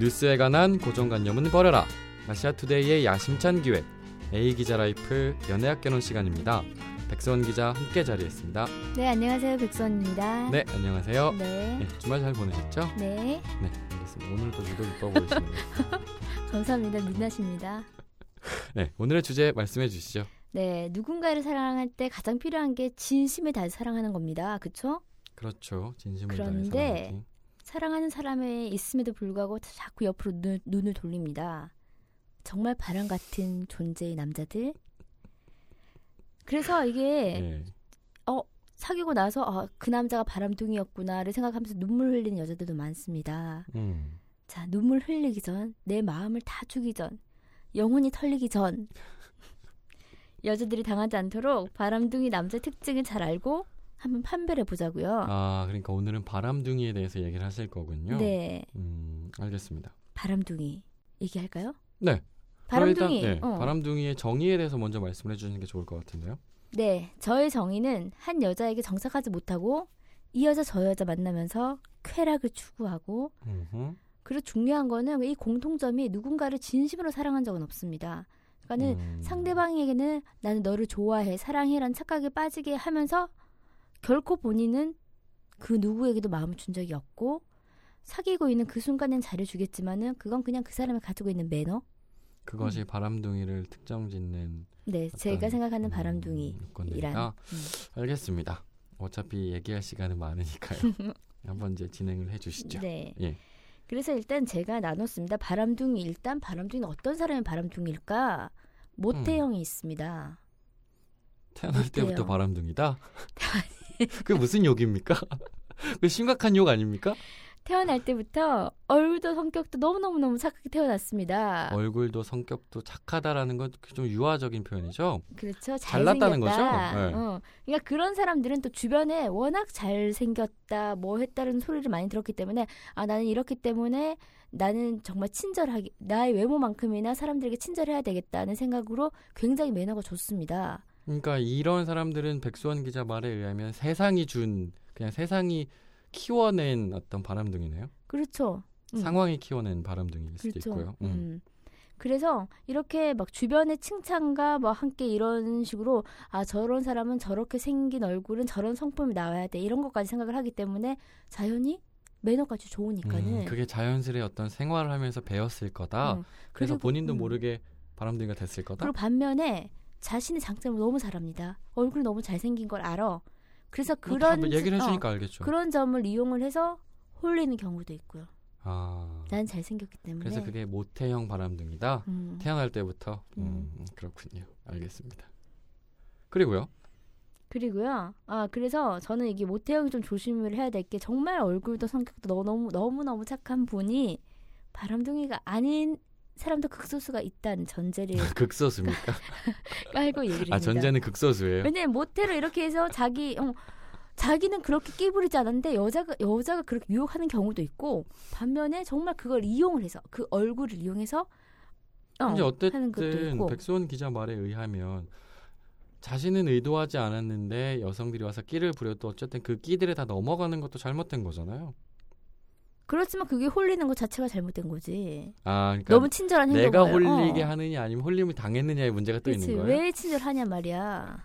뉴스에 관한 고정관념은 버려라. 아시아투데이의 야심찬 기획 A 기자 라이프 연애학 개론 시간입니다. 백선 기자 함께 자리했습니다. 네, 안녕하세요. 백선입니다. 네, 안녕하세요. 네. 네, 주말 잘 보내셨죠? 네. 네, 알겠습니다. 오늘도 유독 이뻐 보이시네요. 감사합니다. 민낯입니다. 네, 오늘의 주제 말씀해 주시죠. 네, 누군가를 사랑할 때 가장 필요한 게 진심을 다해 사랑하는 겁니다. 그렇죠? 그렇죠. 진심을 그런데 다해 사랑하기. 사랑하는 사람에 있음에도 불구하고 자꾸 옆으로 눈, 눈을 돌립니다. 정말 바람 같은 존재의 남자들. 그래서 이게 네. 사귀고 나서 아, 그 남자가 바람둥이였구나를 생각하면서 눈물 흘리는 여자들도 많습니다. 음. 자, 눈물 흘리기 전, 내 마음을 다 주기 전, 영혼이 털리기 전, 여자들이 당하지 않도록 바람둥이 남자 특징을 잘 알고 한번 판별해 보자고요. 아, 그러니까 오늘은 바람둥이에 대해서 얘기를 하실 거군요. 네, 음, 알겠습니다. 바람둥이 얘기할까요? 네. 바람둥이. 일단, 네, 어. 바람둥이의 정의에 대해서 먼저 말씀해 주시는 게 좋을 것 같은데요. 네, 저의 정의는 한 여자에게 정착하지 못하고 이 여자 저 여자 만나면서 쾌락을 추구하고 음흠. 그리고 중요한 거는 이 공통점이 누군가를 진심으로 사랑한 적은 없습니다. 그러니까는 음. 상대방에게는 나는 너를 좋아해, 사랑해라는 착각에 빠지게 하면서 결코 본인은 그 누구에게도 마음을 준 적이 없고 사귀고 있는 그 순간엔 잘해주겠지만은 그건 그냥 그 사람이 가지고 있는 매너. 그것이 음. 바람둥이를 특정짓는 네, 제가 생각하는 음, 바람둥이란. 요건들이다. 음. 알겠습니다. 어차피 얘기할 시간은 많으니까요. 한번 이제 진행을 해주시죠. 네. 예. 그래서 일단 제가 나눴습니다. 바람둥이 일단 바람둥이는 어떤 사람이 바람둥이일까? 모태형이 있습니다. 태어날 못해요. 때부터 바람둥이다. 그 무슨 욕입니까? 그 심각한 욕 아닙니까? 태어날 때부터 얼굴도 성격도 너무너무너무 착하게 태어났습니다. 얼굴도 성격도 착하다라는 건 좀 유아적인 표현이죠. 그렇죠. 잘났다는 거죠? 네. 어. 그러니까 그런 사람들은 또 주변에 워낙 잘생겼다, 뭐 했다는 소리를 많이 들었기 때문에 아 나는 이렇기 때문에 나는 정말 친절하게 나의 외모만큼이나 사람들에게 친절해야 되겠다는 생각으로 굉장히 매너가 좋습니다. 그러니까 이런 사람들은 백수원 기자 말에 의하면 세상이 준 그냥 세상이 키워낸 어떤 바람둥이네요. 그렇죠. 음. 상황이 키워낸 바람둥이일 수도 그렇죠. 있고요. 음. 음. 그래서 이렇게 막 주변의 칭찬과 뭐 함께 이런 식으로 아 저런 사람은 저렇게 생긴 얼굴은 저런 성품이 나와야 돼 이런 것까지 생각을 하기 때문에 자연히 매너까지 좋으니까는 음, 그게 자연스레 어떤 생활을 하면서 배웠을 거다. 음. 그래서 그리고- 본인도 음. 모르게 바람둥이가 됐을 거다. 그리고 반면에 자신의 장점을 너무 잘합니다. 얼굴이 너무 잘생긴 걸 알아. 그래서 뭐 그런 다 얘기를 어, 해주니까 알겠죠. 그런 점을 이용을 해서 홀리는 경우도 있고요. 아, 난 잘생겼기 때문에. 그래서 그게 모태형 바람둥이다. 음. 태어날 때부터. 음, 음. 그렇군요. 알겠습니다. 그리고요. 그리고요. 아 그래서 저는 이게 모태형이 좀 조심을 해야 될 게 정말 얼굴도 성격도 너무 너무 너무 착한 분이 바람둥이가 아닌 사람도 극소수가 있다는 전제를 극소수입니까? 깔고 얘기를 합니다. 아 전제는 극소수예요. 왜냐면 모태로 이렇게 해서 자기 어, 자기는 그렇게 끼부리지 않았는데 여자가 여자가 그렇게 유혹하는 경우도 있고 반면에 정말 그걸 이용을 해서 그 얼굴을 이용해서 어, 이제 어쨌든 백수원 기자 말에 의하면 자신은 의도하지 않았는데 여성들이 와서 끼를 부려도 어쨌든 그 끼들에 다 넘어가는 것도 잘못된 거잖아요. 그렇지만 그게 홀리는 것 자체가 잘못된 거지. 아, 그러니까 너무 친절한 행동을 내가 홀리게 어. 하느냐 아니면 홀림을 당했느냐의 문제가 또 그치, 있는 거예요. 왜 친절하냐 말이야.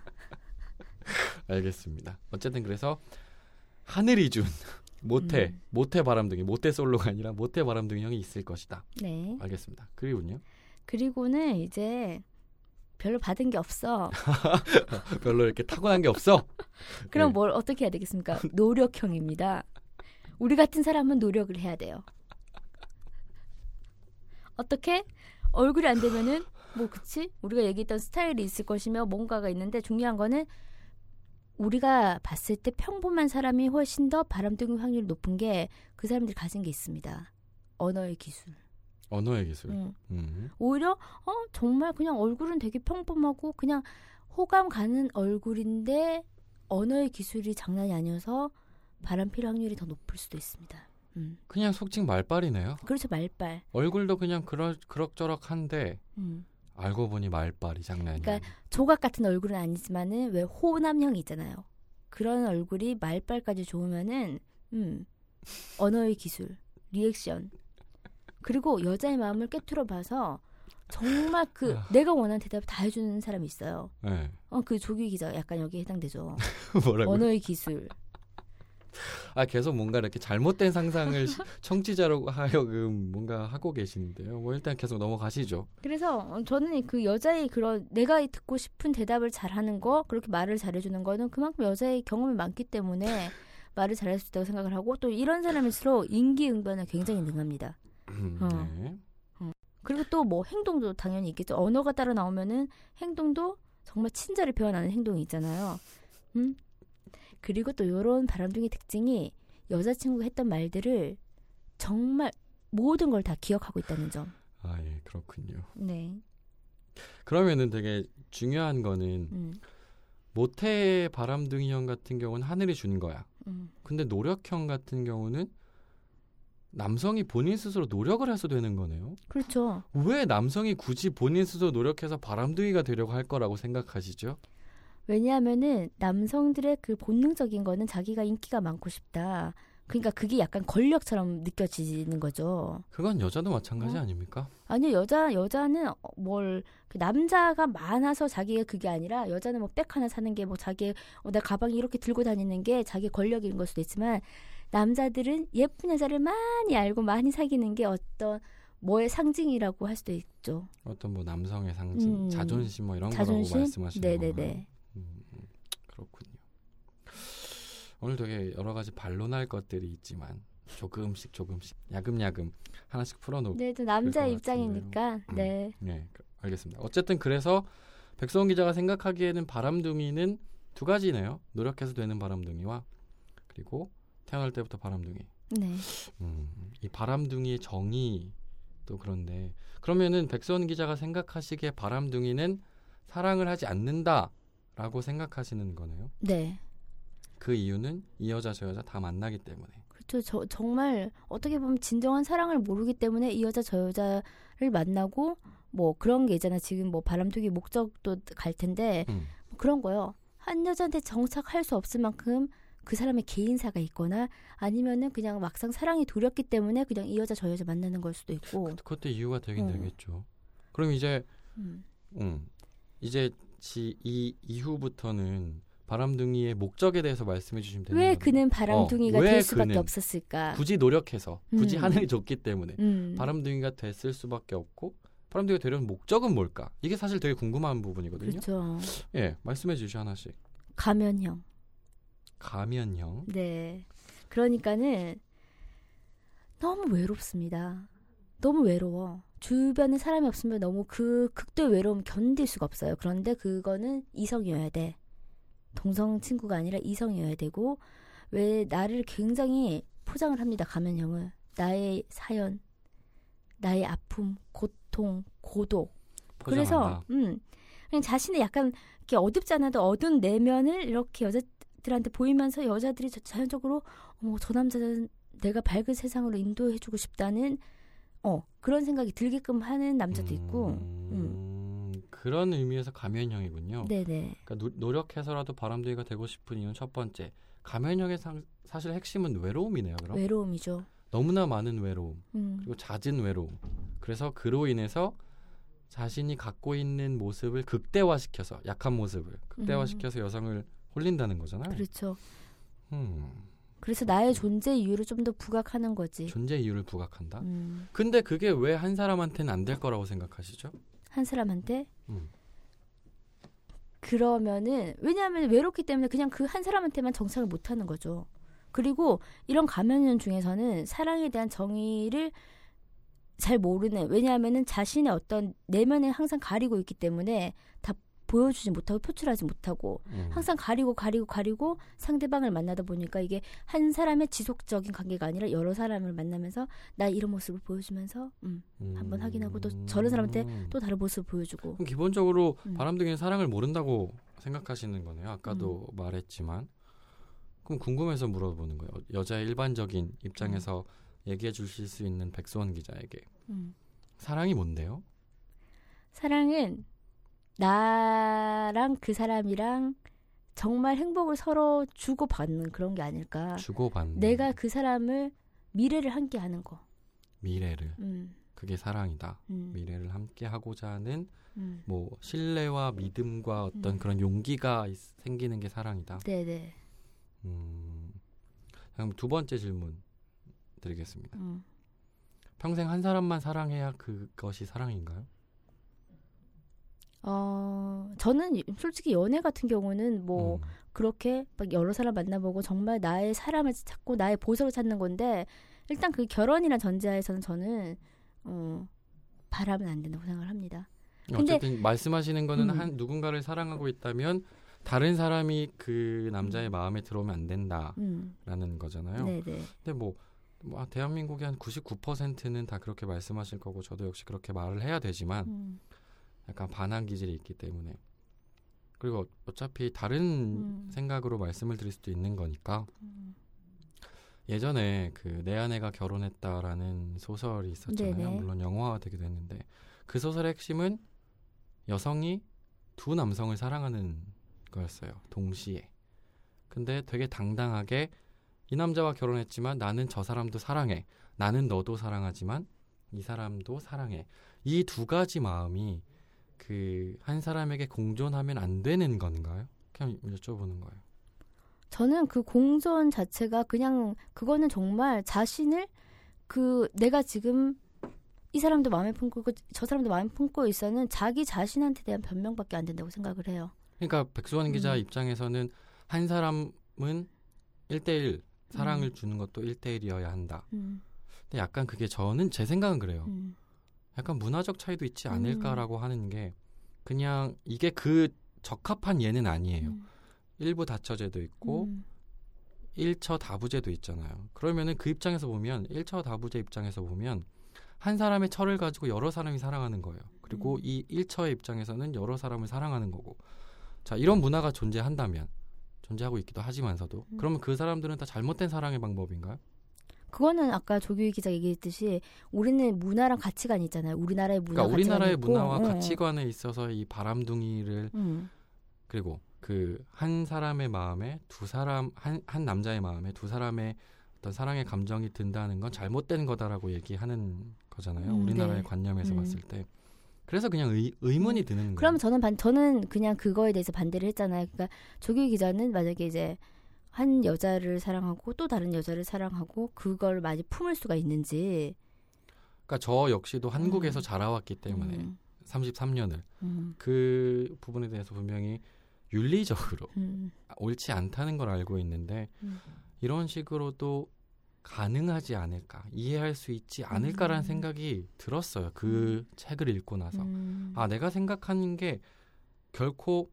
알겠습니다. 어쨌든 그래서 하늘이 준 모태 음. 모태 바람둥이 모태 솔로가 아니라 모태 바람둥이 형이 있을 것이다. 네. 알겠습니다. 그리고요. 그리고는 이제 별로 받은 게 없어. 별로 이렇게 타고난 게 없어. 그럼 네. 뭘 어떻게 해야 되겠습니까? 노력형입니다. 우리 같은 사람은 노력을 해야 돼요. 어떻게? 얼굴이 안 되면은 뭐 그치? 우리가 얘기했던 스타일이 있을 것이며 뭔가가 있는데 중요한 거는 우리가 봤을 때 평범한 사람이 훨씬 더 바람둥이 확률이 높은 게 그 사람들이 가진 게 있습니다. 언어의 기술. 언어의 기술. 음. 음. 오히려 어 정말 그냥 얼굴은 되게 평범하고 그냥 호감 가는 얼굴인데 언어의 기술이 장난이 아니어서 바람 필 확률이 더 높을 수도 있습니다. 음. 그냥 속칭 말빨이네요. 그렇죠 말빨. 얼굴도 그냥 그러, 그럭저럭한데 음. 알고 보니 말빨이 장난이 그러니까. 조각 같은 얼굴은 아니지만은 왜 호남형이 있잖아요. 그런 얼굴이 말빨까지 좋으면은 음 언어의 기술, 리액션 그리고 여자의 마음을 꿰뚫어 봐서 정말 그 아. 내가 원하는 대답을 다 해주는 사람이 있어요. 네. 어, 그 조규 기자 약간 여기에 해당되죠. 뭐라고? 언어의 기술. 아 계속 뭔가 이렇게 잘못된 상상을 시- 청취자로 하여금 뭔가 하고 계시는데요. 뭐 일단 계속 넘어가시죠. 그래서 어, 저는 그 여자의 그런 내가 듣고 싶은 대답을 잘하는 거 그렇게 말을 잘해주는 거는 그만큼 여자의 경험이 많기 때문에 말을 잘할 수 있다고 생각을 하고 또 이런 사람일수록 인기응변에 굉장히 능합니다. 음, 어. 네. 그리고 또 뭐 행동도 당연히 있겠죠. 언어가 따라 나오면은 행동도 정말 친절을 표현하는 행동이 있잖아요. 음? 그리고 또 요런 바람둥이 특징이 여자친구가 했던 말들을 정말 모든 걸 다 기억하고 있다는 점. 아 예, 그렇군요. 네. 그러면은 되게 중요한 거는 음, 모태 바람둥이형 같은 경우는 하늘이 준 거야. 음. 근데 노력형 같은 경우는 남성이 본인 스스로 노력을 해서 되는 거네요. 그렇죠. 왜 남성이 굳이 본인 스스로 노력해서 바람둥이가 되려고 할 거라고 생각하시죠? 왜냐하면은 남성들의 그 본능적인 거는 자기가 인기가 많고 싶다. 그러니까 그게 약간 권력처럼 느껴지는 거죠. 그건 여자도 마찬가지 어? 아닙니까? 아니요 여자 여자는 뭘 그 남자가 많아서 자기가 그게 아니라 여자는 뭐 백 하나 사는 게 뭐 자기 어, 내 가방이 이렇게 들고 다니는 게 자기 권력인 걸 수도 있지만 남자들은 예쁜 여자를 많이 알고 많이 사귀는 게 어떤 뭐의 상징이라고 할 수도 있죠. 어떤 뭐 남성의 상징, 음. 자존심 뭐 이런 자존심? 거라고 말씀하시는 건가요? 음, 그렇군요. 오늘 되게 여러 가지 반론할 것들이 있지만 조금씩 조금씩 야금야금 하나씩 풀어놓고 네, 또 남자 입장이니까 음. 네. 네, 그- 알겠습니다. 어쨌든 그래서 백성원 기자가 생각하기에는 바람둥이는 두 가지네요. 노력해서 되는 바람둥이와 그리고 태어날 때부터 바람둥이. 네. 음, 이 바람둥이의 정의 또 그런데 그러면은 백선 기자가 생각하시기에 바람둥이는 사랑을 하지 않는다 라고 생각하시는 거네요. 네. 그 이유는 이 여자 저 여자 다 만나기 때문에. 그렇죠. 저, 정말 어떻게 보면 진정한 사랑을 모르기 때문에 이 여자 저 여자를 만나고 뭐 그런 게 있잖아. 지금 뭐 바람둥이 목적도 갈 텐데 음, 뭐 그런 거요. 한 여자한테 정착할 수 없을 만큼 그 사람의 개인사가 있거나 아니면은 그냥 막상 사랑이 도렸기 때문에 그냥 이 여자 저 여자 만나는 걸 수도 있고. 그것도 이유가 되긴 어. 되겠죠. 그럼 이제 음. 음, 이제 지, 이 이후부터는 바람둥이의 목적에 대해서 말씀해 주시면 되는 왜 거네요. 그는 바람둥이가 어, 왜될 수밖에 없었을까? 굳이 노력해서 굳이 음. 하늘이 줬기 때문에 음. 바람둥이가 됐을 수밖에 없고 바람둥이가 되려는 목적은 뭘까? 이게 사실 되게 궁금한 부분이거든요. 그렇죠. 예, 말씀해 주시 하나씩. 가면형. 가면형. 네. 그러니까는 너무 외롭습니다. 너무 외로워. 주변에 사람이 없으면 너무 그 극도의 외로움 견딜 수가 없어요. 그런데 그거는 이성이어야 돼. 동성 친구가 아니라 이성이어야 되고 왜 나를 굉장히 포장을 합니다. 가면형을. 나의 사연, 나의 아픔, 고통, 고독. 그래서 포장한다. 음 그냥 자신의 약간 이렇게 어둡지 않아도 어두운 내면을 이렇게 여자들한테 보이면서 여자들이 저- 자연적으로 어머 저 남자는 내가 밝은 세상으로 인도해주고 싶다는 어 그런 생각이 들게끔 하는 남자도 있고 음, 그런 의미에서 가면형이군요. 네네 그러니까 노, 노력해서라도 바람둥이가 되고 싶은 이유는 첫 번째. 가면형의 상, 사실 핵심은 외로움이네요. 그럼 외로움이죠. 너무나 많은 외로움 음 그리고 잦은 외로움. 그래서 그로 인해서 자신이 갖고 있는 모습을 극대화시켜서 약한 모습을 극대화시켜서 여성을 홀린다는 거잖아요. 그렇죠. 음, 그래서 나의 존재 이유를 좀 더 부각하는 거지. 존재 이유를 부각한다. 음, 근데 그게 왜 한 사람한테는 안 될 거라고 생각하시죠? 한 사람한테 음. 그러면은 왜냐하면 외롭기 때문에 그냥 그 한 사람한테만 정착을 못하는 거죠. 그리고 이런 가면연 중에서는 사랑에 대한 정의를 잘 모르는 왜냐하면은 자신의 어떤 내면에 항상 가리고 있기 때문에 다 보여주지 못하고 표출하지 못하고 음. 항상 가리고 가리고 가리고 상대방을 만나다 보니까 이게 한 사람의 지속적인 관계가 아니라 여러 사람을 만나면서 나 이런 모습을 보여주면서 음, 한번 확인하고 또 저런 사람한테 음. 또 다른 모습을 보여주고 그럼 기본적으로 음. 바람둥이는 사랑을 모른다고 생각하시는 거네요. 아까도 말했지만. 그럼 궁금해서 물어보는 거예요. 여자의 일반적인 입장에서 얘기해 주실 수 있는 백소원 기자에게 음. 사랑이 뭔데요? 사랑은 나랑 그 사람이랑 정말 행복을 서로 주고 받는 그런 게 아닐까. 주고 받는 내가 그 사람을 미래를 함께 하는 거. 미래를 음. 그게 사랑이다. 음. 미래를 함께 하고자 하는 음. 뭐 신뢰와 믿음과 어떤 음. 그런 용기가 있- 생기는 게 사랑이다. 네네. 음. 그럼 두 번째 질문 드리겠습니다. 음. 평생 한 사람만 사랑해야 그것이 사랑인가요? 어, 저는 솔직히 연애 같은 경우는 뭐 음. 그렇게 막 여러 사람 만나보고 정말 나의 사람을 찾고 나의 보석을 찾는 건데 일단 그 결혼이란 전제하에서는 저는 어, 바라면 안 된다고 생각을 합니다. 근데- 어쨌든 말씀하시는 거는 음. 한 누군가를 사랑하고 있다면 다른 사람이 그 남자의 마음에 들어오면 안 된다라는 음. 거잖아요. 네네. 근데 뭐, 뭐 아, 대한민국의 한 99%는 다 그렇게 말씀하실 거고 저도 역시 그렇게 말을 해야 되지만 음. 약간 반항 기질이 있기 때문에 그리고 어차피 다른 음. 생각으로 말씀을 드릴 수도 있는 거니까 음. 예전에 그 내 아내가 결혼했다라는 소설이 있었잖아요. 네네. 물론 영화가 되기도 했는데 그 소설의 핵심은 여성이 두 남성을 사랑하는 거였어요. 동시에. 근데 되게 당당하게 이 남자와 결혼했지만 나는 저 사람도 사랑해. 나는 너도 사랑하지만 이 사람도 사랑해. 이 두 가지 마음이 그 한 사람에게 공존하면 안 되는 건가요? 그냥 여쭤보는 거예요. 저는 그 공존 자체가 그냥 그거는 정말 자신을 그 내가 지금 이 사람도 마음에 품고 있고 저 사람도 마음에 품고 있어는 자기 자신한테 대한 변명밖에 안 된다고 생각을 해요. 그러니까 백수원 기자 음. 입장에서는 한 사람은 1대1 사랑을 음. 주는 것도 1대1이어야 한다. 음, 근데 약간 그게 저는 제 생각은 그래요. 음, 약간 문화적 차이도 있지 않을까라고 하는 게 그냥 이게 그 적합한 예는 아니에요. 음, 일부 다처제도 있고 음, 일처 다부제도 있잖아요. 그러면은 그 입장에서 보면 일처 다부제 입장에서 보면 한 사람의 처를 가지고 여러 사람이 사랑하는 거예요. 그리고 음. 이 일처의 입장에서는 여러 사람을 사랑하는 거고. 자, 이런 문화가 존재한다면 존재하고 있기도 하지만서도 음. 그러면 그 사람들은 다 잘못된 사랑의 방법인가요? 그거는 아까 조규희 기자 얘기했듯이 우리는 문화랑 가치관이 있잖아요. 우리나라의 문화 그러니까 우리나라의 있고, 문화와 어, 가치관에 있어서 이 바람둥이를 음, 그리고 그 한 사람의 마음에 두 사람 한, 한 남자의 마음에 두 사람의 어떤 사랑의 감정이 든다는 건 잘못된 거다라고 얘기하는 거잖아요. 음, 우리나라의 네. 관념에서 음. 봤을 때. 그래서 그냥 의, 의문이 드는 거예요. 그러면 저는 반 저는 그냥 그거에 대해서 반대를 했잖아요. 그러니까 조규희 기자는 만약에 이제 한 여자를 사랑하고 또 다른 여자를 사랑하고 그걸 많이 품을 수가 있는지 그러니까 저 역시도 한국에서 음. 자라왔기 때문에 음, 33년을 음, 그 부분에 대해서 분명히 윤리적으로 음, 옳지 않다는 걸 알고 있는데 음. 이런 식으로도 가능하지 않을까 이해할 수 있지 않을까라는 음. 생각이 들었어요. 그 책을 읽고 나서 음, 아 내가 생각하는 게 결코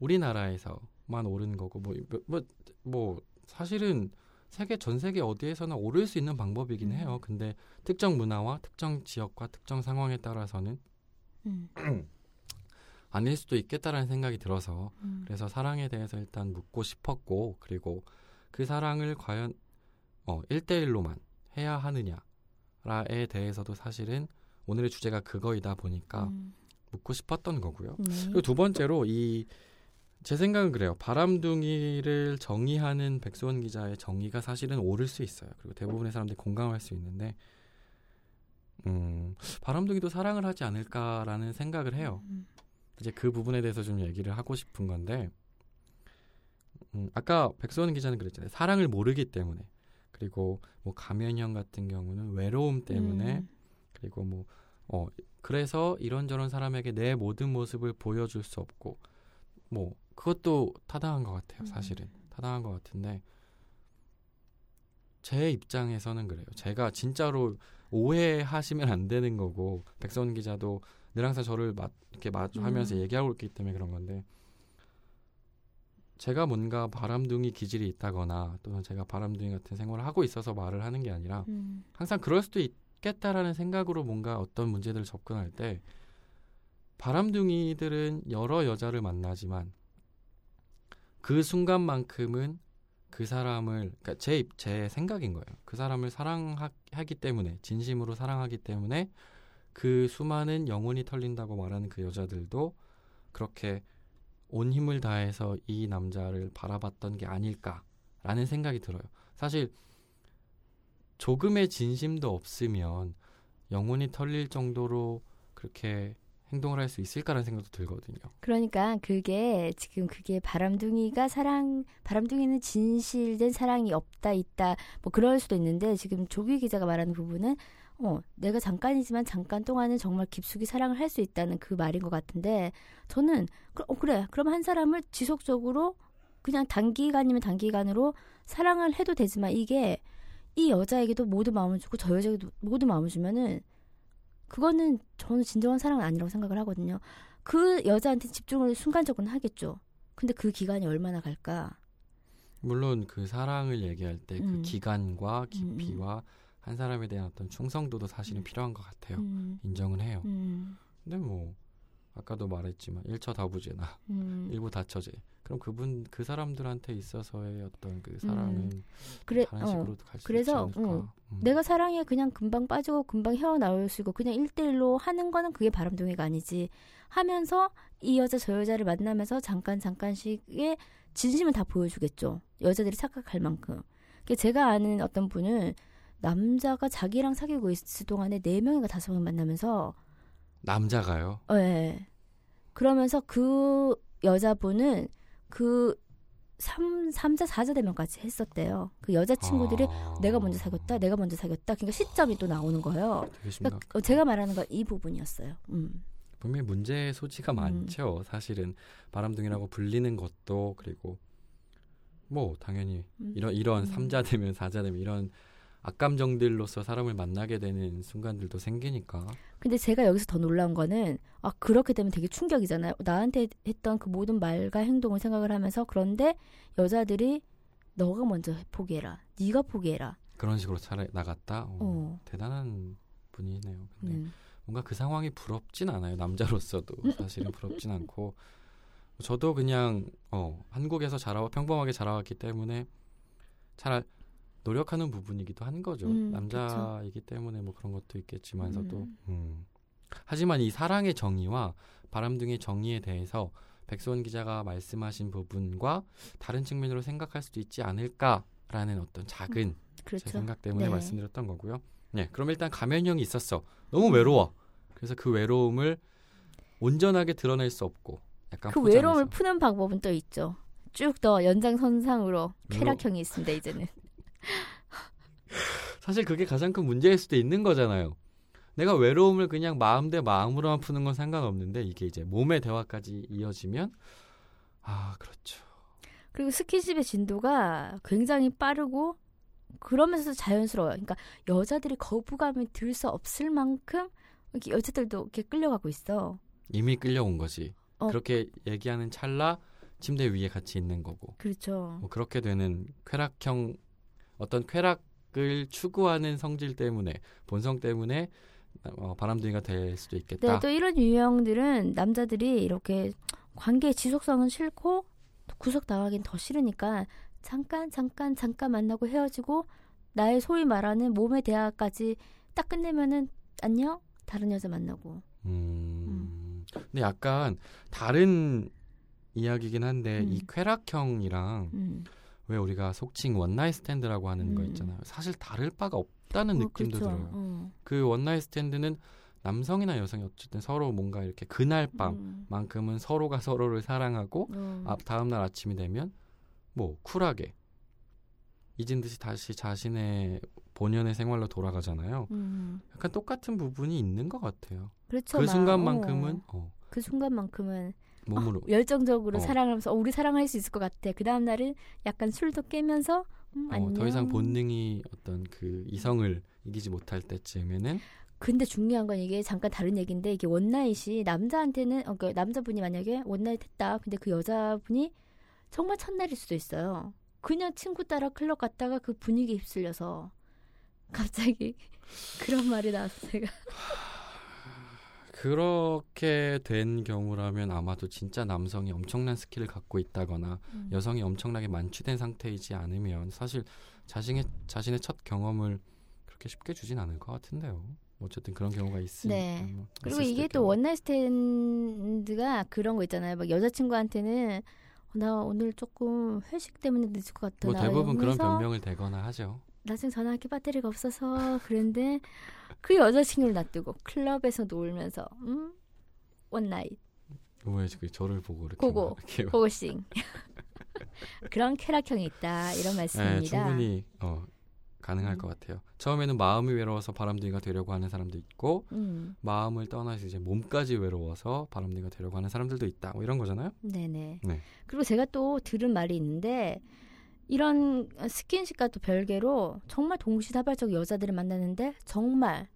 우리나라에서만 옳은 거고 뭐 뭐 뭐 사실은 세계 전 세계 어디에서나 오를 수 있는 방법이긴 음. 해요. 근데 특정 문화와 특정 지역과 특정 상황에 따라서는 음, 아닐 수도 있겠다라는 생각이 들어서 음. 그래서 사랑에 대해서 일단 묻고 싶었고 그리고 그 사랑을 과연 어 1대1로만 해야 하느냐라에 대해서도 사실은 오늘의 주제가 그거이다 보니까 음, 묻고 싶었던 거고요. 네. 그리고 두 번째로 이 제 생각은 그래요. 바람둥이를 정의하는 백수원 기자의 정의가 사실은 옳을 수 있어요. 그리고 대부분의 사람들이 공감할 수 있는데 음, 바람둥이도 사랑을 하지 않을까라는 생각을 해요. 음, 이제 그 부분에 대해서 좀 얘기를 하고 싶은 건데 음, 아까 백수원 기자는 그랬잖아요. 사랑을 모르기 때문에 그리고 뭐 가면형 같은 경우는 외로움 때문에 음, 그리고 뭐 어 그래서 이런저런 사람에게 내 모든 모습을 보여줄 수 없고 뭐 그것도 타당한 것 같아요. 음. 사실은 타당한 것 같은데 제 입장에서는 그래요. 제가 진짜로 오해하시면 안 되는 거고 백선 기자도 늘 항상 저를 마, 이렇게 마주하면서 음. 얘기하고 있기 때문에 그런 건데 제가 뭔가 바람둥이 기질이 있다거나 또는 제가 바람둥이 같은 생활을 하고 있어서 말을 하는 게 아니라 음, 항상 그럴 수도 있겠다라는 생각으로 뭔가 어떤 문제들을 접근할 때 바람둥이들은 여러 여자를 만나지만 그 순간만큼은 그 사람을 그러니까 제, 입- 제 생각인 거예요. 그 사람을 사랑하기 때문에 진심으로 사랑하기 때문에 그 수많은 영혼이 털린다고 말하는 그 여자들도 그렇게 온 힘을 다해서 이 남자를 바라봤던 게 아닐까라는 생각이 들어요. 사실 조금의 진심도 없으면 영혼이 털릴 정도로 그렇게 행동을 할 수 있을까라는 생각도 들거든요. 그러니까 그게 지금 그게 바람둥이가 사랑 바람둥이는 진실된 사랑이 없다 있다 뭐 그럴 수도 있는데 지금 조기 기자가 말하는 부분은 어 내가 잠깐이지만 잠깐 동안은 정말 깊숙이 사랑을 할 수 있다는 그 말인 것 같은데 저는 그, 어, 그래 그럼 한 사람을 지속적으로 그냥 단기간이면 단기간으로 사랑을 해도 되지만 이게 이 여자에게도 모두 마음을 주고 저 여자에게도 모두 마음을 주면은 그거는 저는 진정한 사랑은 아니라고 생각을 하거든요. 그 여자한테 집중을 순간적으로는 하겠죠. 근데 그 기간이 얼마나 갈까? 물론 그 사랑을 얘기할 때그 음. 기간과 깊이와 한 사람에 대한 어떤 충성도도 사실은 음. 필요한 것 같아요. 음, 인정은 해요. 음, 근데 뭐 아까도 말했지만 일처다부제나 음. 일부 다처제. 그럼 그분 그 사람들한테 있어서의 어떤 그 사랑은 음. 그래, 다른 어. 식으로도 갈수 그래서, 있지 않을까. 어, 음. 내가 사랑에 그냥 금방 빠지고 금방 헤어나올 수 있고 그냥 일대일로 하는 거는 그게 바람둥이가 아니지. 하면서 이 여자 저 여자를 만나면서 잠깐 잠깐씩의 진심을 다 보여주겠죠. 여자들이 착각할 만큼. 그러니까 제가 아는 어떤 분은 남자가 자기랑 사귀고 있을 동안에 네 명인가 다섯 명 만나면서 남자가요. 어, 예. 그러면서 그 여자분은 그 3, 삼자사자 대면까지 했었대요. 그 여자친구들이 아. 내가 먼저 사귀었다, 내가 먼저 사귀었다. 그러니까 시점이 또 나오는 거예요. 심각. 그러니까 어, 제가 말하는 건 이 부분이었어요. 음. 분명히 문제의 소지가 음. 많죠. 사실은 바람둥이라고 불리는 것도 그리고 뭐 당연히 음. 이런 이런 음. 삼자 되면 사자 되면 이런 악감정들로서 사람을 만나게 되는 순간들도 생기니까 근데 제가 여기서 더 놀라운 거는 아 그렇게 되면 되게 충격이잖아요. 나한테 했던 그 모든 말과 행동을 생각을 하면서 그런데 여자들이 너가 먼저 포기해라. 네가 포기해라. 그런 식으로 차례 나갔다. 어, 어. 대단한 분이네요. 근데 음. 뭔가 그 상황이 부럽진 않아요. 남자로서도 사실은 부럽진 않고 저도 그냥 어, 한국에서 자라와 평범하게 자라왔기 때문에 잘 노력하는 부분이기도 한 거죠. 음, 남자이기 때문에 뭐 그런 것도 있겠지만서도 음. 음. 하지만 이 사랑의 정의와 바람둥이의 정의에 대해서 백수원 기자가 말씀하신 부분과 다른 측면으로 생각할 수도 있지 않을까라는 어떤 작은 제 그렇죠. 생각 때문에 네. 말씀드렸던 거고요. 네, 그럼 일단 가면형이 있었어. 너무 외로워. 그래서 그 외로움을 온전하게 드러낼 수 없고 약간 그 포장해서. 외로움을 푸는 방법은 또 있죠. 쭉 더 연장선상으로 쾌락형이 있습니다. 이제는. 사실 그게 가장 큰 문제일 수도 있는 거잖아요. 내가 외로움을 그냥 마음 대 마음으로만 푸는 건 상관없는데 이게 이제 몸의 대화까지 이어지면 아 그렇죠. 그리고 스킨십의 진도가 굉장히 빠르고 그러면서도 자연스러워요. 그러니까 여자들이 거부감이 들 수 없을 만큼 이렇게 여자들도 이렇게 끌려가고 있어. 이미 끌려온 거지. 어. 그렇게 얘기하는 찰나 침대 위에 같이 있는 거고. 그렇죠. 뭐 그렇게 되는 쾌락형 어떤 쾌락을 추구하는 성질 때문에 본성 때문에 어, 바람둥이가 될 수도 있겠다. 네, 또 이런 유형들은 남자들이 이렇게 관계의 지속성은 싫고 구속 당하긴 더 싫으니까 잠깐 잠깐 잠깐 만나고 헤어지고 나의 소위 말하는 몸의 대화까지 딱 끝내면은 안녕 다른 여자 만나고 음. 근데 약간 다른 이야기긴 한데 음. 이 쾌락형이랑 음. 왜 우리가 속칭 one night stand라고 하는 거 음. 있잖아요. 사실 다를 바가 없다는 어, 느낌도 그렇죠. 들어요. 어. 그 one night stand는 남성이나 여성이 어쨌든 서로 뭔가 이렇게 그날 음. 밤만큼은 서로가 서로를 사랑하고 어. 아, 다음 날 아침이 되면 뭐 쿨하게 잊은 듯이 다시 자신의 본연의 생활로 돌아가잖아요. 음. 약간 똑같은 부분이 있는 것 같아요. 그렇죠. 그 막, 순간만큼은 어. 어, 그 순간만큼은 몸으로 열정적으로 어. 사랑하면서 어, 우리 사랑할 수 있을 것 같아. 그 다음 날은 약간 술도 깨면서 음, 어, 안녕. 더 이상 본능이 어떤 그 이성을 이기지 못할 때쯤에는 근데 중요한 건 이게 잠깐 다른 얘기인데 이게 원나잇이 남자한테는 어, 그 남자분이 만약에 one night 했다. 근데 그 여자분이 정말 첫날일 수도 있어요. 그냥 친구 따라 클럽 갔다가 그 분위기에 휩쓸려서 갑자기 그런 말이 나왔어 제가. 그렇게 된 경우라면 아마도 진짜 남성이 엄청난 스킬을 갖고 있다거나 음. 여성이 엄청나게 만취된 상태이지 않으면 사실 자신의 자신의 첫 경험을 그렇게 쉽게 주진 않을 것 같은데요. 어쨌든 그런 경우가 있으니 네. 뭐 그리고 이게 또. one night stand가 그런 거 있잖아요. 막 여자친구한테는 어, 나 오늘 조금 회식 때문에 늦을 것 같다. 뭐나 대부분 그런 변명을 대거나 하죠. 나중에 전화할게 배터리가 없어서 그랬는데 그 여자친구를 놔두고 클럽에서 놀면서 음 one night 왜 지금 저를 보고 이렇게 go go. 고고싱 그런 쾌락형이 있다 이런 네, 말씀입니다. 충분히 어, 가능할 음. 것 같아요. 처음에는 마음이 외로워서 바람둥이가 되려고 하는 사람도 있고 음, 마음을 떠나서 이제 몸까지 외로워서 바람둥이가 되려고 하는 사람들도 있다. 뭐 이런 거잖아요. 네네. 네. 그리고 제가 또 들은 말이 있는데 이런 스킨십과 또 별개로 정말 동시다발적 여자들을 만나는데 정말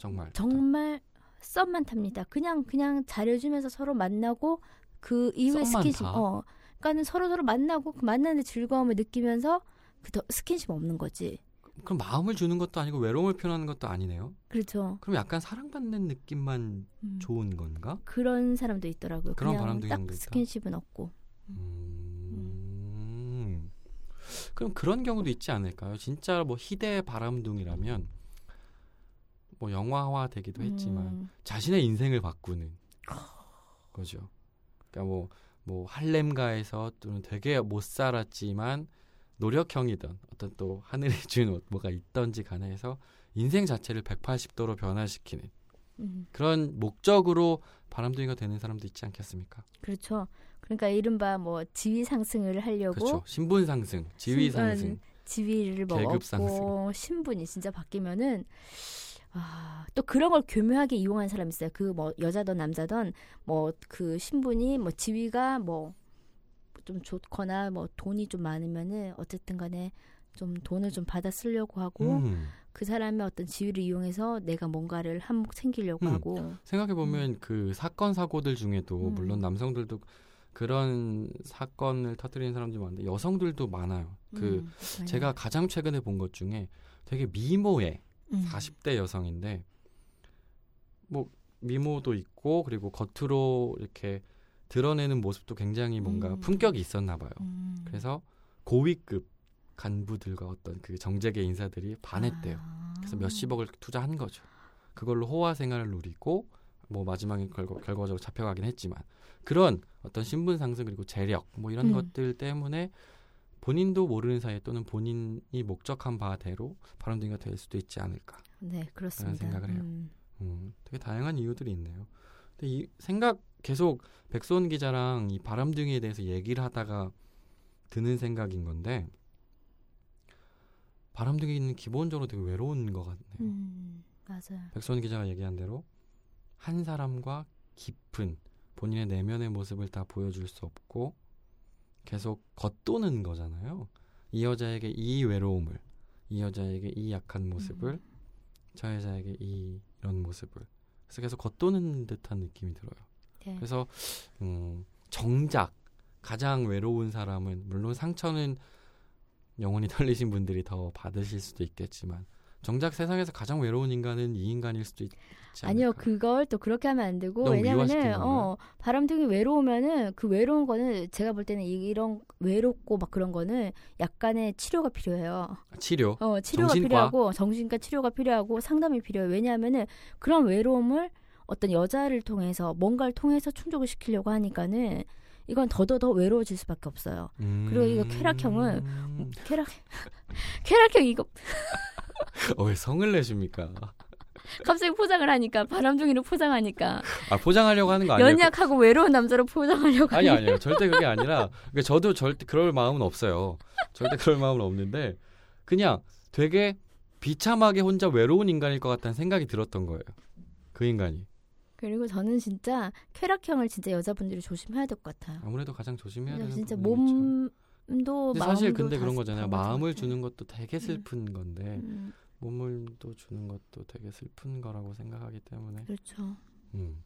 정말 정말 썸만 탑니다. 그냥 그냥 잘해주면서 서로 만나고 그 이후에 스킨십. 타? 어, 그러니까는 서로 서로 만나고 그 만나는 즐거움을 느끼면서 그더 스킨십 없는 거지. 그럼 마음을 주는 것도 아니고 외로움을 표현하는 것도 아니네요. 그렇죠. 그럼 약간 사랑받는 느낌만 음. 좋은 건가? 그런 사람도 있더라고요. 그런 그냥 바람둥이 딱 형도 있다. 스킨십은 없고. 음. 그럼 그런 경우도 있지 않을까요? 진짜 뭐 희대 바람둥이라면 뭐 영화화 되기도 했지만 음, 자신의 인생을 바꾸는 거죠. 그러니까 뭐, 뭐 할렘가에서 또는 되게 못 살았지만 노력형이던 어떤 또 하늘이 준 뭐가 있던지 간에 해서 인생 자체를 180도로 변화시키는 음, 그런 목적으로 바람둥이가 되는 사람도 있지 않겠습니까? 그렇죠. 그러니까 이른바 뭐 지위 상승을 하려고 그렇죠. 신분 상승, 지위 상승. 지위를 뭐 계급 얻고 상승. 신분이 진짜 바뀌면은 아, 또 그런 걸 교묘하게 이용한 사람 있어요. 그 뭐 여자든 남자든 뭐 그 신분이 뭐 지위가 뭐 좀 좋거나 뭐 돈이 좀 많으면은 어쨌든 간에 좀 돈을 좀 받아 쓰려고 하고 음. 그 사람의 어떤 지위를 이용해서 내가 뭔가를 한몫 챙기려고 음. 하고 생각해 보면 그 사건 사고들 중에도 음. 물론 남성들도 그런 사건을 터뜨리는 사람들이 많은데 여성들도 많아요. 그 음, 맞아요. 제가 가장 최근에 본 것 중에 되게 미모의 음. 40대 여성인데 뭐 미모도 있고 그리고 겉으로 이렇게 드러내는 모습도 굉장히 뭔가 음. 품격이 있었나 봐요. 음. 그래서 고위급 간부들과 어떤 그 정재계 인사들이 반했대요. 아. 그래서 몇십억을 투자한 거죠. 그걸로 호화 생활을 누리고 뭐 마지막에 결과, 결과적으로 잡혀가긴 했지만 그런 어떤 신분 상승 그리고 재력 뭐 이런 음. 것들 때문에 본인도 모르는 사이에 또는 본인이 목적한 바대로 바람둥이가 될 수도 있지 않을까. 네, 그렇습니다. 생각을 해요. 음. 음, 되게 다양한 이유들이 있네요. 근데 이 생각 계속 백소원 기자랑 이 바람둥이에 대해서 얘기를 하다가 드는 생각인 건데 바람둥이는 기본적으로 되게 외로운 것 같네요. 음, 맞아요. 백소원 기자가 얘기한 대로 한 사람과 깊은 본인의 내면의 모습을 다 보여줄 수 없고 계속 겉도는 거잖아요. 이 여자에게 이 외로움을, 이 여자에게 이 약한 모습을, 음. 저 여자에게 이 이런 모습을. 그래서 계속 겉도는 듯한 느낌이 들어요. 네. 그래서 음, 정작 가장 외로운 사람은 물론 상처는 영혼이 털리신 분들이 더 받으실 수도 있겠지만 정작 세상에서 가장 외로운 인간은 이 인간일 수도 있, 지 아니요, 않을까. 그걸 또 그렇게 하면 안 되고 왜냐면은? 어 바람둥이 외로우면은 그 외로운 거는 제가 볼 때는 이- 이런 외롭고 막 그런 거는 약간의 치료가 필요해요. 치료. 어 치료가 정신과? 필요하고 정신과 치료가 필요하고 상담이 필요해요. 왜냐하면은 그런 외로움을 어떤 여자를 통해서 뭔가를 통해서 충족을 시키려고 하니까는 이건 더더더 외로워질 수밖에 없어요. 그리고 이거 쾌락형은 음. 쾌락 쾌락형 이거 어, 왜 성을 내십니까? 갑자기 포장을 하니까 바람둥이로 포장하니까 아 포장하려고 하는 거 아니에요? 연약하고 외로운 남자로 포장하려고 아니. 아니요 절대 그게 아니라 그러니까 저도 절대 그럴 마음은 없어요. 절대 그럴 마음은 없는데 그냥 되게 비참하게 혼자 외로운 인간일 것 같다는 생각이 들었던 거예요. 그 인간이 그리고 저는 진짜 쾌락형을 진짜 여자분들이 조심해야 될 것 같아요. 아무래도 가장 조심해야 되는 진짜. 몸도 사실 근데 다 그런 거잖아요. 다 마음을. 주는 것도 되게 슬픈 건데 음, 몸을 또 주는 것도 되게 슬픈 거라고 생각하기 때문에 그렇죠. 음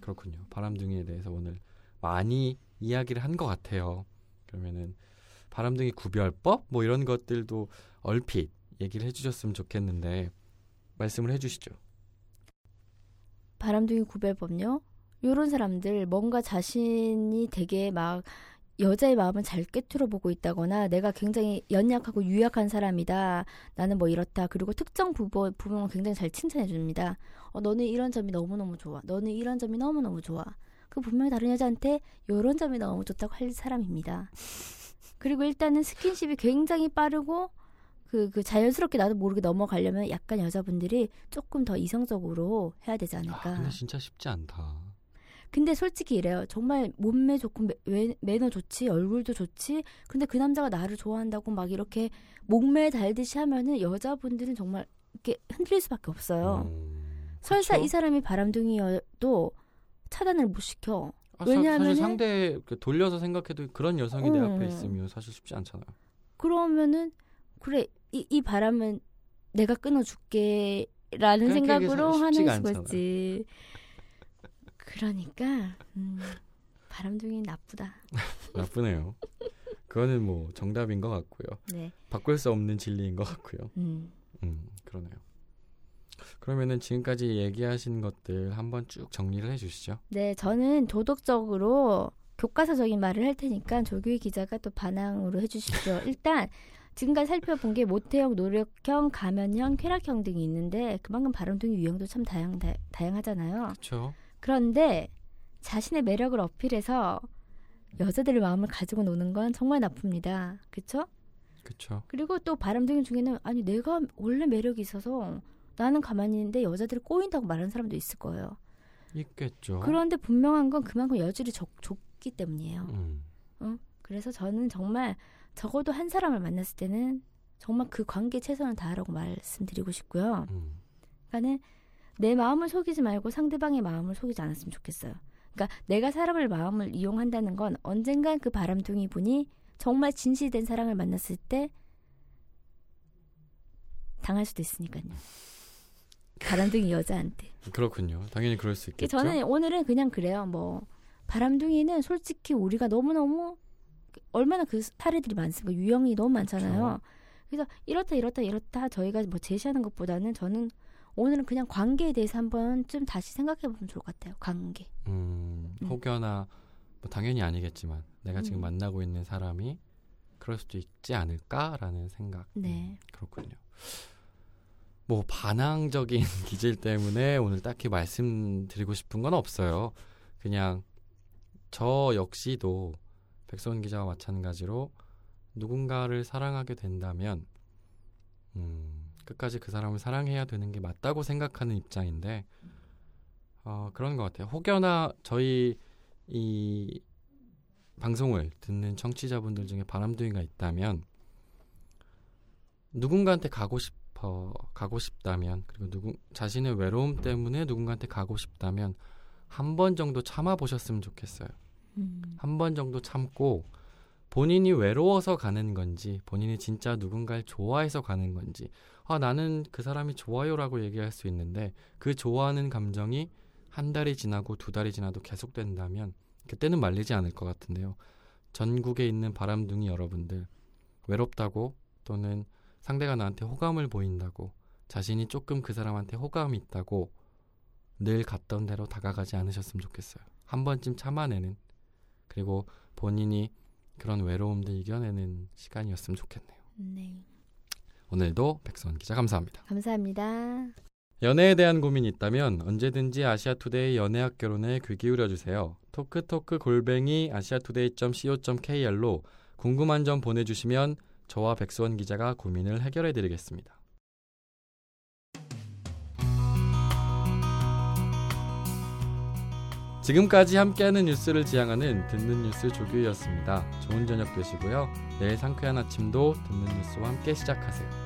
그렇군요. 바람둥이에 대해서 오늘 많이 이야기를 한 것 같아요. 그러면은 바람둥이 구별법 뭐 이런 것들도 얼핏 얘기를 해주셨으면 좋겠는데 말씀을 해주시죠. 바람둥이 구별법요. 요런 사람들 뭔가 자신이 되게 막 여자의 마음을 잘 꿰뚫어 보고 있다거나 내가 굉장히 연약하고 유약한 사람이다. 나는 뭐 이렇다. 그리고 특정 부분, 부분을 굉장히 잘 칭찬해 줍니다. 어, 너는 이런 점이 너무너무 좋아. 너는 이런 점이 너무너무 좋아. 그 분명히 다른 여자한테 요런 점이 너무 좋다고 할 사람입니다. 그리고 일단은 스킨십이 굉장히 빠르고 그, 그 자연스럽게 나도 모르게 넘어가려면 약간 여자분들이 조금 더 이성적으로 해야 되지 않을까. 아, 근데 진짜 쉽지 않다. 근데 솔직히 이래요. 정말 몸매 좋고 매, 매, 매너 좋지, 얼굴도 좋지. 근데 그 남자가 나를 좋아한다고 막 이렇게 목매 달듯이 하면은 여자분들은 정말 이렇게 흔들릴 수밖에 없어요. 음, 설사 그쵸? 이 사람이 바람둥이여도 차단을 못 시켜. 아, 사- 왜냐하면은- 사실 상대 돌려서 생각해도 그런 여성이 내 음. 앞에 있으면 사실 쉽지 않잖아요. 그러면은 그래 이, 이 바람은 내가 끊어줄게라는 생각으로 사- 하는. 거지. 그러니까 음, 바람둥이 나쁘다. 나쁘네요. 그거는 뭐 정답인 것 같고요. 네. 바꿀 수 없는 진리인 것 같고요. 음. 음, 그러네요. 그러면은 지금까지 얘기하신 것들 한번 쭉 정리를 해주시죠. 네, 저는 도덕적으로 교과서적인 말을 할 테니까 조규희 기자가 또 반항으로 해주십시오. 일단 지금까지 살펴본 게 모태형, 노력형, 가면형, 쾌락형 등이 있는데 그만큼 바람둥이 유형도 참 다양, 다, 다양하잖아요. 그렇죠. 그런데 자신의 매력을 어필해서 여자들의 마음을 가지고 노는 건 정말 나쁩니다. 그렇죠? 그렇죠. 그리고 또 바람둥이 중에는 아니 내가 원래 매력이 있어서 나는 가만히 있는데 여자들이 꼬인다고 말하는 사람도 있을 거예요. 있겠죠. 그런데 분명한 건 그만큼 여질이 적, 좁기 때문이에요. 음, 그래서 저는 정말 적어도 한 사람을 만났을 때는 정말 그 관계 최선을 다하라고 말씀드리고 싶고요. 음. 그러니까는 내 마음을 속이지 말고 상대방의 마음을 속이지 않았으면 좋겠어요. 그러니까 내가 사람을 마음을 이용한다는 건 언젠간 그 바람둥이 분이 정말 진실된 사랑을 만났을 때 당할 수도 있으니까요. 바람둥이 여자한테. 그렇군요. 당연히 그럴 수 있겠죠. 저는 오늘은 그냥 그래요. 뭐 바람둥이는 솔직히 우리가 너무 너무 얼마나 그 사례들이 많습니까? 유형이 너무 많잖아요. 그래서 이렇다 이렇다 이렇다 저희가 뭐 제시하는 것보다는 저는 오늘은 그냥 관계에 대해서 한번 좀 다시 생각해 보면 좋을 것 같아요. 관계. 음, 음. 혹여나 뭐 당연히 아니겠지만 내가 지금 음. 만나고 있는 사람이 그럴 수도 있지 않을까라는 생각. 네. 음, 그렇군요. 뭐 반항적인 기질 때문에 오늘 딱히 말씀드리고 싶은 건 없어요. 그냥 저 역시도 백선 기자와 마찬가지로 누군가를 사랑하게 된다면 음, 끝까지 그 사람을 사랑해야 되는 게 맞다고 생각하는 입장인데 어, 그런 것 같아요. 혹여나 저희 이 방송을 듣는 청취자분들 중에 바람둥이가 있다면 누군가한테 가고 싶어 가고 싶다면 그리고 누구 자신의 외로움 때문에 누군가한테 가고 싶다면 한 번 정도 참아 보셨으면 좋겠어요. 음. 한번 정도 참고 본인이 외로워서 가는 건지 본인이 진짜 누군가를 좋아해서 가는 건지 아 나는 그 사람이 좋아요라고 얘기할 수 있는데 그 좋아하는 감정이 한 달이 지나고 두 달이 지나도 계속된다면 그때는 말리지 않을 것 같은데요. 전국에 있는 바람둥이 여러분들 외롭다고 또는 상대가 나한테 호감을 보인다고 자신이 조금 그 사람한테 호감이 있다고 늘 갔던 대로 다가가지 않으셨으면 좋겠어요. 한 번쯤 참아내는 그리고 본인이 그런 외로움들 이겨내는 시간이었으면 좋겠네요. 네. 오늘도 백선 기자 감사합니다. 감사합니다. 연애에 대한 고민이 있다면 언제든지 아시아투데이 연애학 결혼에 귀 기울여 주세요. 토크토크 골뱅이 아시아투데이.co.kr로 궁금한 점 보내주시면 저와 백수원 기자가 고민을 해결해 드리겠습니다. 지금까지 함께하는 뉴스를 지향하는 듣는 뉴스 조규였습니다. 좋은 저녁 되시고요. 내일 상쾌한 아침도 듣는 뉴스와 함께 시작하세요.